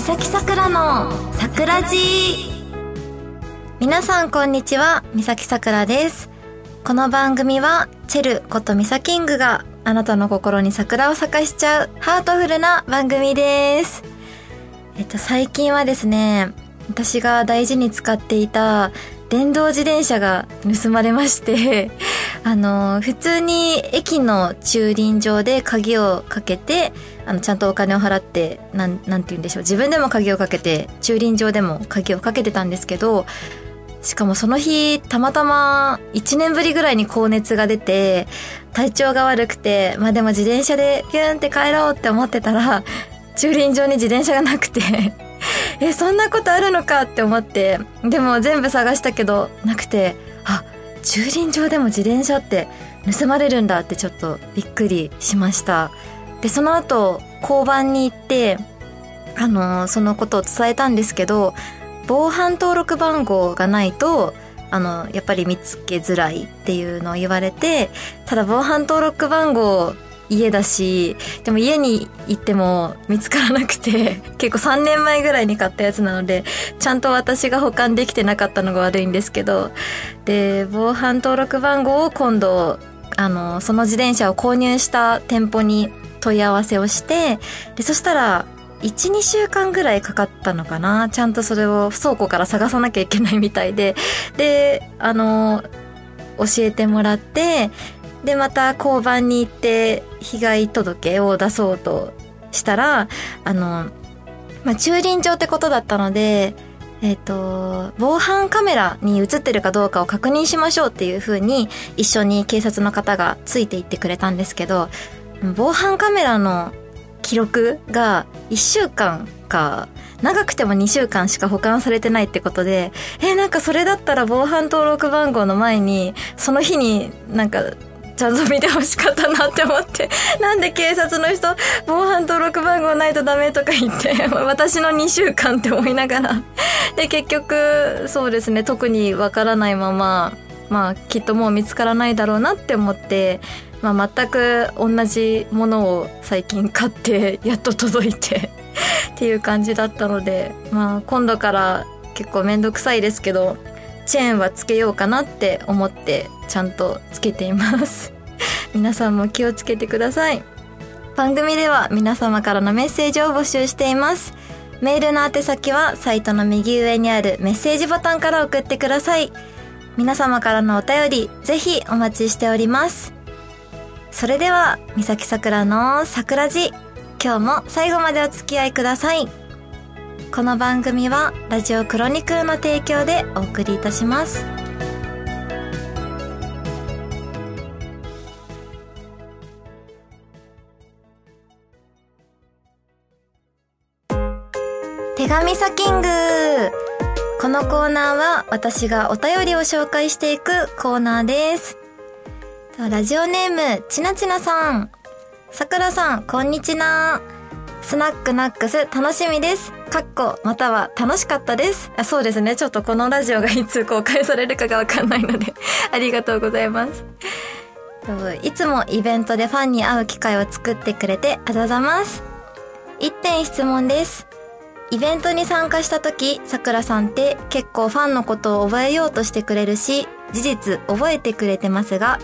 三崎さくらの桜寺。皆さんこんにちは。三崎さくらです。この番組はチェルことミサキングがあなたの心に桜を咲かしちゃうハートフルな番組です。えっと最近はですね私が大事に使っていた電動自転車が盗まれましてあの普通に駅の駐輪場で鍵をかけてあのちゃんとお金を払ってなんなんて言うんでしょう。自分でも鍵をかけて駐輪場でも鍵をかけてたんですけどしかもその日たまたま1年ぶりぐらいに高熱が出て体調が悪くてまあでも自転車でピューンって帰ろうって思ってたら駐輪場に自転車がなくて えそんなことあるのかって思ってでも全部探したけどなくて。駐輪場でも自転車って盗まれるんだってちょっとびっくりしました。でその後交番に行ってあのそのことを伝えたんですけど防犯登録番号がないとあのやっぱり見つけづらいっていうのを言われてただ防犯登録番号家だしでも家に行っても見つからなくて 結構3年前ぐらいに買ったやつなのでちゃんと私が保管できてなかったのが悪いんですけどで防犯登録番号を今度あのその自転車を購入した店舗に問い合わせをしてでそしたら12週間ぐらいかかったのかなちゃんとそれを倉庫から探さなきゃいけないみたいで。であの教えてもらってでまた交番に行って被害届を出そうとしたらあの、まあ、駐輪場ってことだったのでえっ、と、防犯カメラに映ってるかどうかを確認しましょうっていう風に一緒に警察の方がついていってくれたんですけど、防犯カメラの記録が1週間か長くても2週間しか保管されてないってことでえなんかそれだったら防犯登録番号の前にその日になんかちゃんと見てほしかったなって思って。なんで警察の人防犯登録番号ないとダメとか言って 私の2週間って思いながら。で結局そうですね特にわからないまままあきっともう見つからないだろうなって思ってまあ、全く同じものを最近買ってやっと届いてっていう感じだったので、まあ、今度から結構めんどくさいですけどチェーンはつけようかなって思ってちゃんとつけています。皆さんも気をつけてください。番組では皆様からのメッセージを募集しています。メールの宛先はサイトの右上にあるメッセージボタンから送ってください。皆様からのお便りぜひお待ちしております。それでは三崎さくらの桜寺今日も最後までお付き合いください。この番組はラジオクロニクルの提供でお送りいたします手紙サキングこのコーナーは私がお便りを紹介していくコーナーですラジオネーム、ちなちなさん。さくらさん、こんにちは。スナックナックス楽しみです。かっこ、または楽しかったですあ。そうですね。ちょっとこのラジオがいつ公開されるかがわかんないので ありがとうございます。いつもイベントでファンに会う機会を作ってくれてありがとうございます。一点質問です。イベントに参加した時、さくらさんって結構ファンのことを覚えようとしてくれるし、事実覚えてくれてますが、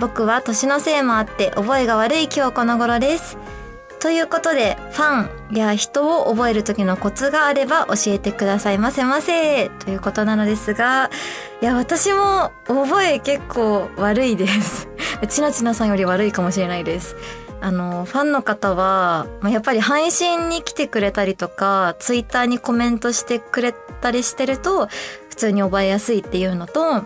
僕は年のせいもあって覚えが悪い今日この頃です。ということで、ファンや人を覚える時のコツがあれば教えてくださいませませ。ということなのですが、いや、私も覚え結構悪いです。ちなちなさんより悪いかもしれないです。あの、ファンの方は、まやっぱり配信に来てくれたりとか、ツイッターにコメントしてくれたりしてると、普通に覚えやすいっていうのと、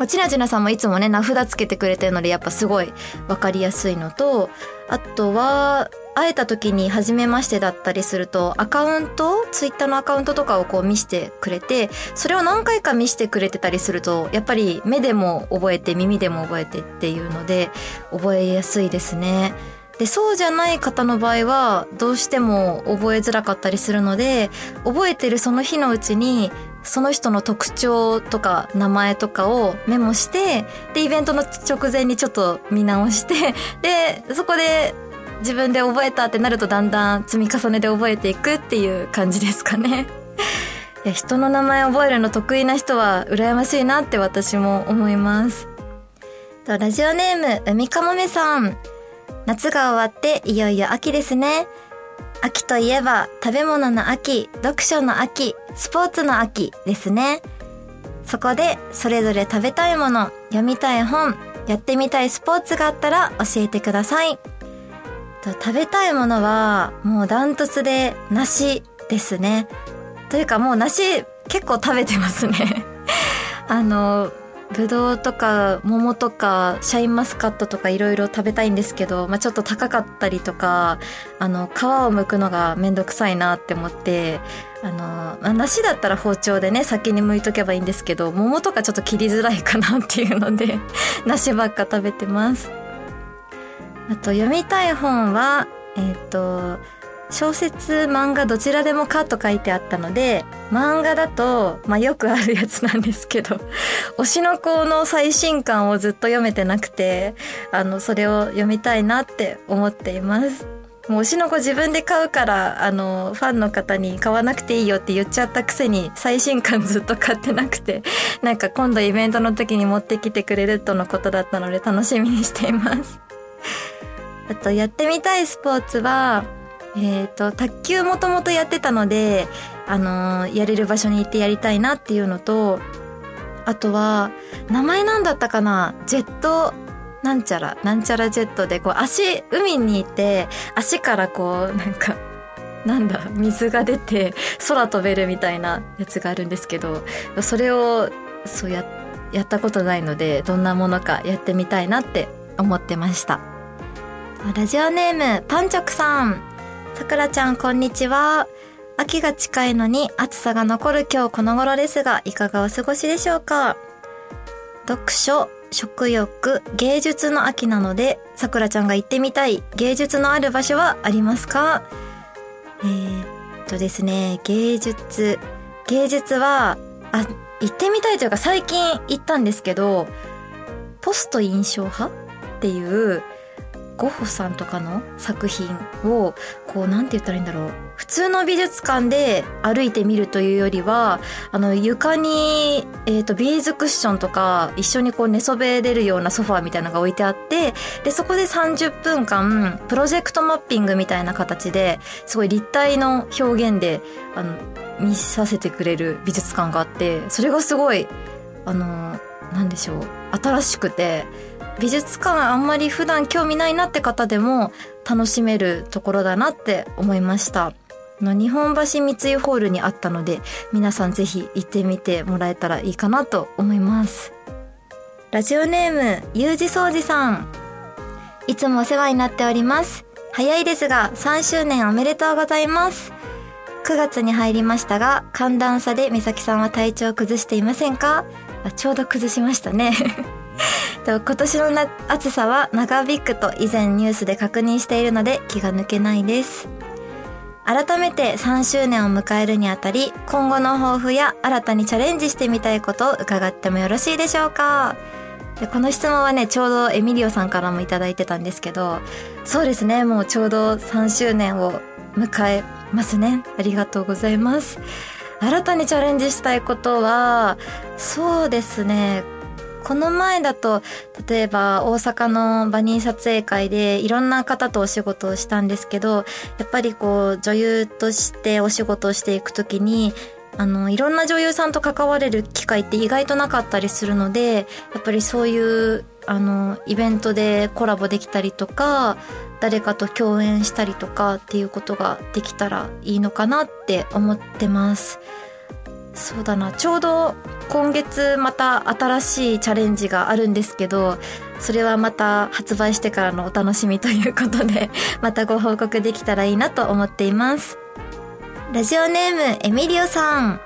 ま、ちなちなさんもいつもね名札つけてくれてるのでやっぱすごい分かりやすいのとあとは会えた時に初めましてだったりするとアカウントツイッターのアカウントとかをこう見せてくれてそれを何回か見せてくれてたりするとやっぱり目でも覚えて耳でも覚えてっていうので覚えやすいですね。でそうじゃない方の場合はどうしても覚えづらかったりするので覚えてるその日のうちにその人の特徴とか名前とかをメモしてでイベントの直前にちょっと見直してでそこで自分で覚えたってなるとだんだん積み重ねで覚えていくっていう感じですかね。人の名前覚えるの得意な人は羨ましいなって私も思います。ラジオネーム、海かもめさん。夏が終わっていよいよ秋ですね。秋といえば食べ物の秋、読書の秋、スポーツの秋ですね。そこでそれぞれ食べたいもの、読みたい本、やってみたいスポーツがあったら教えてください。食べたいものはもうダントツで梨ですね。というかもう梨結構食べてますね。あの、ぶどうとか桃とかシャインマスカットとかいろいろ食べたいんですけど、まあ、ちょっと高かったりとかあの皮を剥くのがめんどくさいなって思ってあの、ま、梨だったら包丁でね先に剥いとけばいいんですけど桃とかちょっと切りづらいかなっていうので 梨ばっか食べてますあと読みたい本はえっ、ー、と小説漫画どちらでもかと書いてあったので漫画だと、まあ、よくあるやつなんですけど 推しの子の最新刊をずっと読めてなくてあのそれを読みたいなって思っています。もう推しの子自分で買うからあのファンの方に買わなくていいよって言っちゃったくせに最新刊ずっと買ってなくてなんか今度イベントの時に持ってきてくれるとのことだったので楽しみにしています。あとやってみたいスポーツはえっ、ー、と、卓球もともとやってたので、あのー、やれる場所に行ってやりたいなっていうのと、あとは、名前なんだったかな？ジェット、なんちゃら、なんちゃらジェットで、こう、足、海に行って、足からこう、なんか、なんだ、水が出て、空飛べるみたいなやつがあるんですけど、それを、そうや、やったことないので、どんなものかやってみたいなって思ってました。ラジオネーム、パンチョクさん。さくらちゃんこんにちは。秋が近いのに暑さが残る今日この頃ですが、いかがお過ごしでしょうか？読書、食欲、芸術の秋なので、さくらちゃんが行ってみたい芸術のある場所はありますか？えー、っとですね、芸術。芸術は、あ、行ってみたいというか最近行ったんですけど、ポスト印象派っていう、ゴッホさんとかの作品をこうなんて言ったらいいんだろう。普通の美術館で歩いてみるというよりはあの床に、えーと、ビーズクッションとか一緒にこう寝そべれるようなソファーみたいなのが置いてあってでそこで30分間プロジェクトマッピングみたいな形ですごい立体の表現であの見させてくれる美術館があってそれがすごいあのなんでしょう。新しくて美術館あんまり普段興味ないなって方でも楽しめるところだなって思いましたの。日本橋三井ホールにあったので皆さんぜひ行ってみてもらえたらいいかなと思います。ラジオネームゆうじそうじさん。いつもお世話になっております。早いですが3周年おめでとうございます。9月に入りましたが寒暖差で美咲さんは体調を崩していませんか？あちょうど崩しましたね今年の暑さは長引くと以前ニュースで確認しているので気が抜けないです。改めて3周年を迎えるにあたり、今後の抱負や新たにチャレンジしてみたいことを伺ってもよろしいでしょうかでこの質問はね、ちょうどエミリオさんからもいいてたんですけど、そうですね、もうちょうど3周年を迎えますね。ありがとうございます。新たにチャレンジしたいことは、そうですね、この前だと、例えば大阪のバニー撮影会でいろんな方とお仕事をしたんですけど、やっぱりこう女優としてお仕事をしていくときに、あの、いろんな女優さんと関われる機会って意外となかったりするので、やっぱりそういう、あの、イベントでコラボできたりとか、誰かと共演したりとかっていうことができたらいいのかなって思ってます。そうだな。ちょうど今月また新しいチャレンジがあるんですけどそれはまた発売してからのお楽しみということで またご報告できたらいいなと思っています。ラジオネームエミリオさん。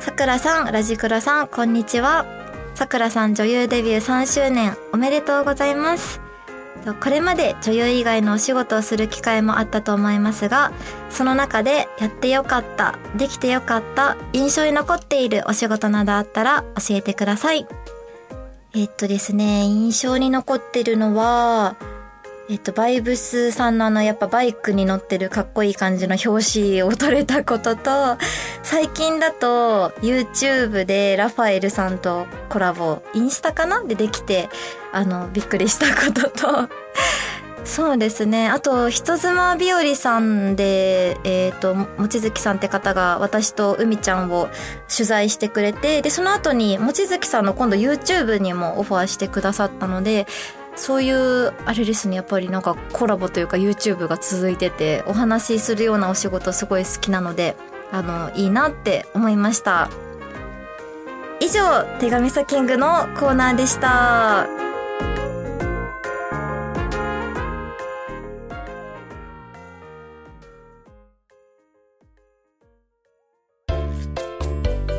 さくらさんラジクラさんこんにちは。さくらさん女優デビュー3周年おめでとうございます。これまで女優以外のお仕事をする機会もあったと思いますが、その中でやってよかった、できてよかった、印象に残っているお仕事などあったら教えてください。えっとですね、印象に残ってるのは、えっと、バイブスさんのあの、やっぱバイクに乗ってるかっこいい感じの表紙を撮れたことと、最近だと YouTube でラファエルさんとコラボ、インスタかな？でできて、あの、びっくりしたことと、そうですね。あと、人妻日和さんで、えっ、ー、と、望月さんって方が私と海ちゃんを取材してくれて、で、その後に望月さんの今度 YouTube にもオファーしてくださったので、そういうあれですねやっぱりなんかコラボというか YouTube が続いててお話しするようなお仕事すごい好きなのであのいいなって思いました。以上手紙サキングのコーナーでした。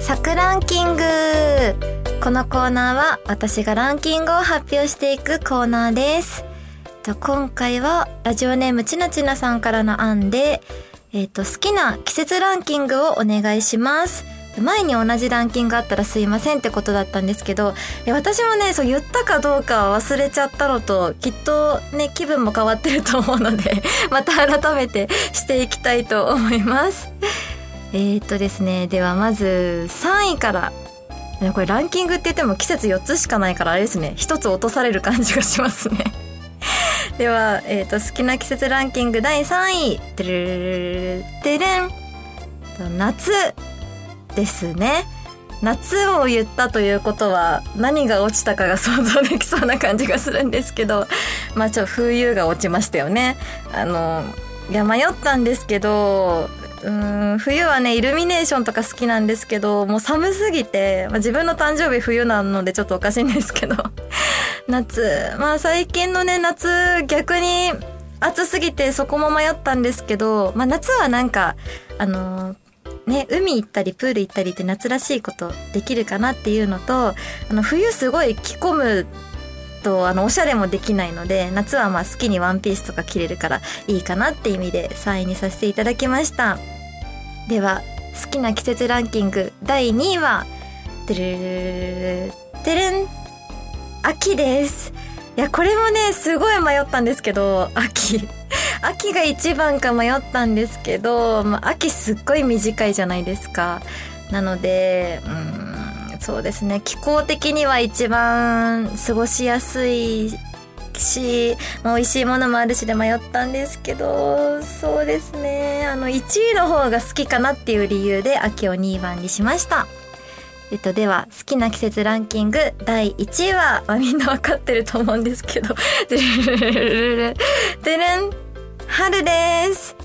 サクランキングこのコーナーは私がランキングを発表していくコーナーです。と今回はラジオネームちなちなさんからの案で、えっ、ー、と、好きな季節ランキングをお願いします。前に同じランキングあったらすいませんってことだったんですけど、私もね、そう言ったかどうか忘れちゃったのと、きっとね、気分も変わってると思うので、また改めてしていきたいと思います。えっとですね、ではまず3位からこれランキングって言っても季節4つしかないからあれですね。1つ落とされる感じがしますね。では、えーと、好きな季節ランキング第3位。てるるてれん夏ですね。夏を言ったということは何が落ちたかが想像できそうな感じがするんですけどまあちょっと冬が落ちましたよね。あのいや迷ったんですけどうん冬はねイルミネーションとか好きなんですけどもう寒すぎて、まあ、自分の誕生日冬なのでちょっとおかしいんですけど 夏まあ最近のね夏逆に暑すぎてそこも迷ったんですけど、まあ、夏はなんかあのーね、海行ったりプール行ったりって夏らしいことできるかなっていうのとあの冬すごい着込むとあのおしゃれもできないので夏はまあ好きにワンピースとか着れるからいいかなって意味で3位にさせていただきました。では好きな季節ランキング第2位はてるるてるん秋ですいやこれもねすごい迷ったんですけど秋秋が一番か迷ったんですけど、まあ、秋すっごい短いじゃないですかなのでうんそうですね。気候的には一番過ごしやすいし、まあ、美味しいものもあるしで迷ったんですけどそうですね。あの1位の方が好きかなっていう理由で秋を2番にしました。えっと、では、好きな季節ランキング第1位は、まあ、みんなわかってると思うんですけど、てるん春です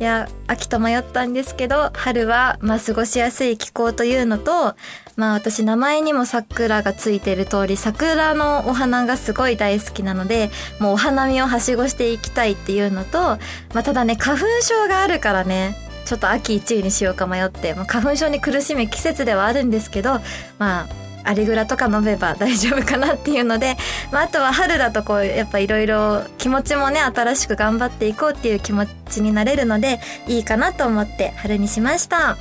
いや、秋と迷ったんですけど、春は、まあ、過ごしやすい気候というのと、まあ、私、名前にも桜がついてる通り、桜のお花がすごい大好きなので、もうお花見をはしごしていきたいっていうのと、まあ、ただね、花粉症があるからね、ちょっと秋1位にしようか迷って、まあ、花粉症に苦しむ季節ではあるんですけど、まあ、アリグラとか飲めば 大丈夫かなっていうので、まあ、あとは春だとこうやっぱいろいろ気持ちもね新しく頑張っていこうっていう気持ちになれるのでいいかなと思って春にしました。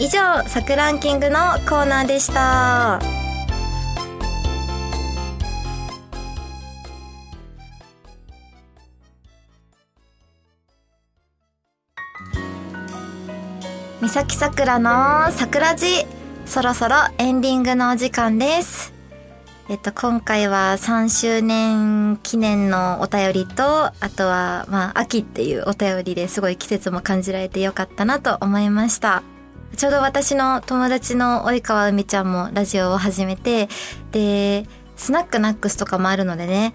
以上サクランキングのコーナーでした三崎さくらの桜地そろそろエンディングのお時間です。えっと、今回は3周年記念のお便りと、あとは、まあ、秋っていうお便りですごい季節も感じられてよかったなと思いました。ちょうど私の友達の及川海ちゃんもラジオを始めて、で、スナックナックスとかもあるのでね、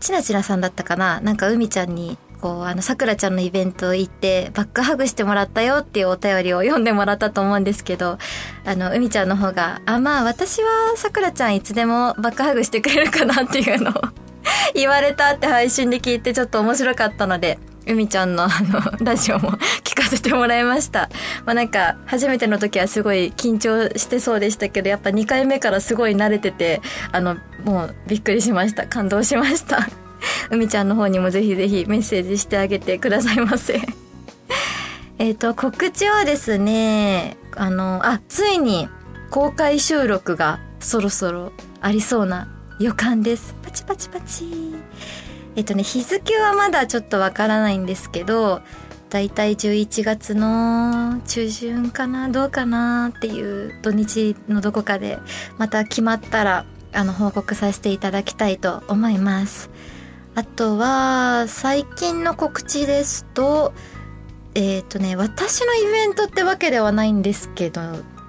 ちなちなさんだったかな。なんか海ちゃんにこう、あの、さくらちゃんのイベント行って、バックハグしてもらったよっていうお便りを読んでもらったと思うんですけど、あの、海ちゃんの方が、あ、まあ、私はさくらちゃんいつでもバックハグしてくれるかなっていうのを 言われたって配信で聞いてちょっと面白かったので、海ちゃんのあの、ラジオも聞かせてもらいました。まあなんか、初めての時はすごい緊張してそうでしたけど、やっぱ2回目からすごい慣れてて、あの、もうびっくりしました。感動しました。海ちゃんの方にもぜひぜひメッセージしてあげてくださいませ えっと、告知はですね、あの、あ、ついに公開収録がそろそろありそうな予感です。パチパチパチ。っとね、日付はまだちょっとわからないんですけど、だいたい11月の中旬かなどうかなっていう土日のどこかでまた決まったらあの報告させていただきたいと思います。あとは最近の告知ですとえっ、ー、とね私のイベントってわけではないんですけど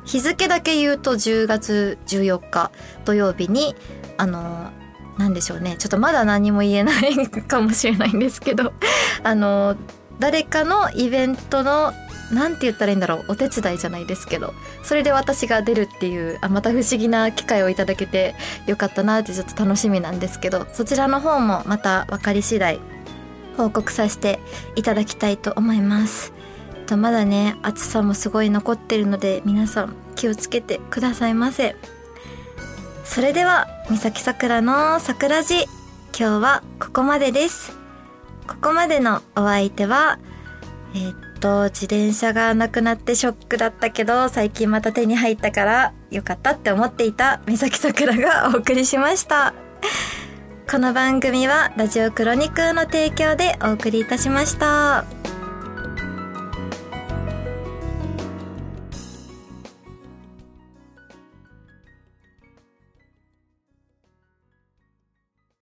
日付だけ言うと10月14日土曜日にあの何でしょうね。ちょっとまだ何も言えない かもしれないんですけど。あの誰かのイベントの何て言ったらいいんだろう。お手伝いじゃないですけど。それで私が出るっていうあまた不思議な機会をいただけてよかったなってちょっと楽しみなんですけど。そちらの方もまた分かり次第報告させていただきたいと思います。とまだね暑さもすごい残ってるので皆さん気をつけてくださいませ。それでは三崎さくらの桜寺今日はここまでですここまでのお相手は、えー、っと、自転車がなくなってショックだったけど、最近また手に入ったからよかったって思っていた三崎さくらがお送りしました。この番組はラジオクロニクルの提供でお送りいたしました。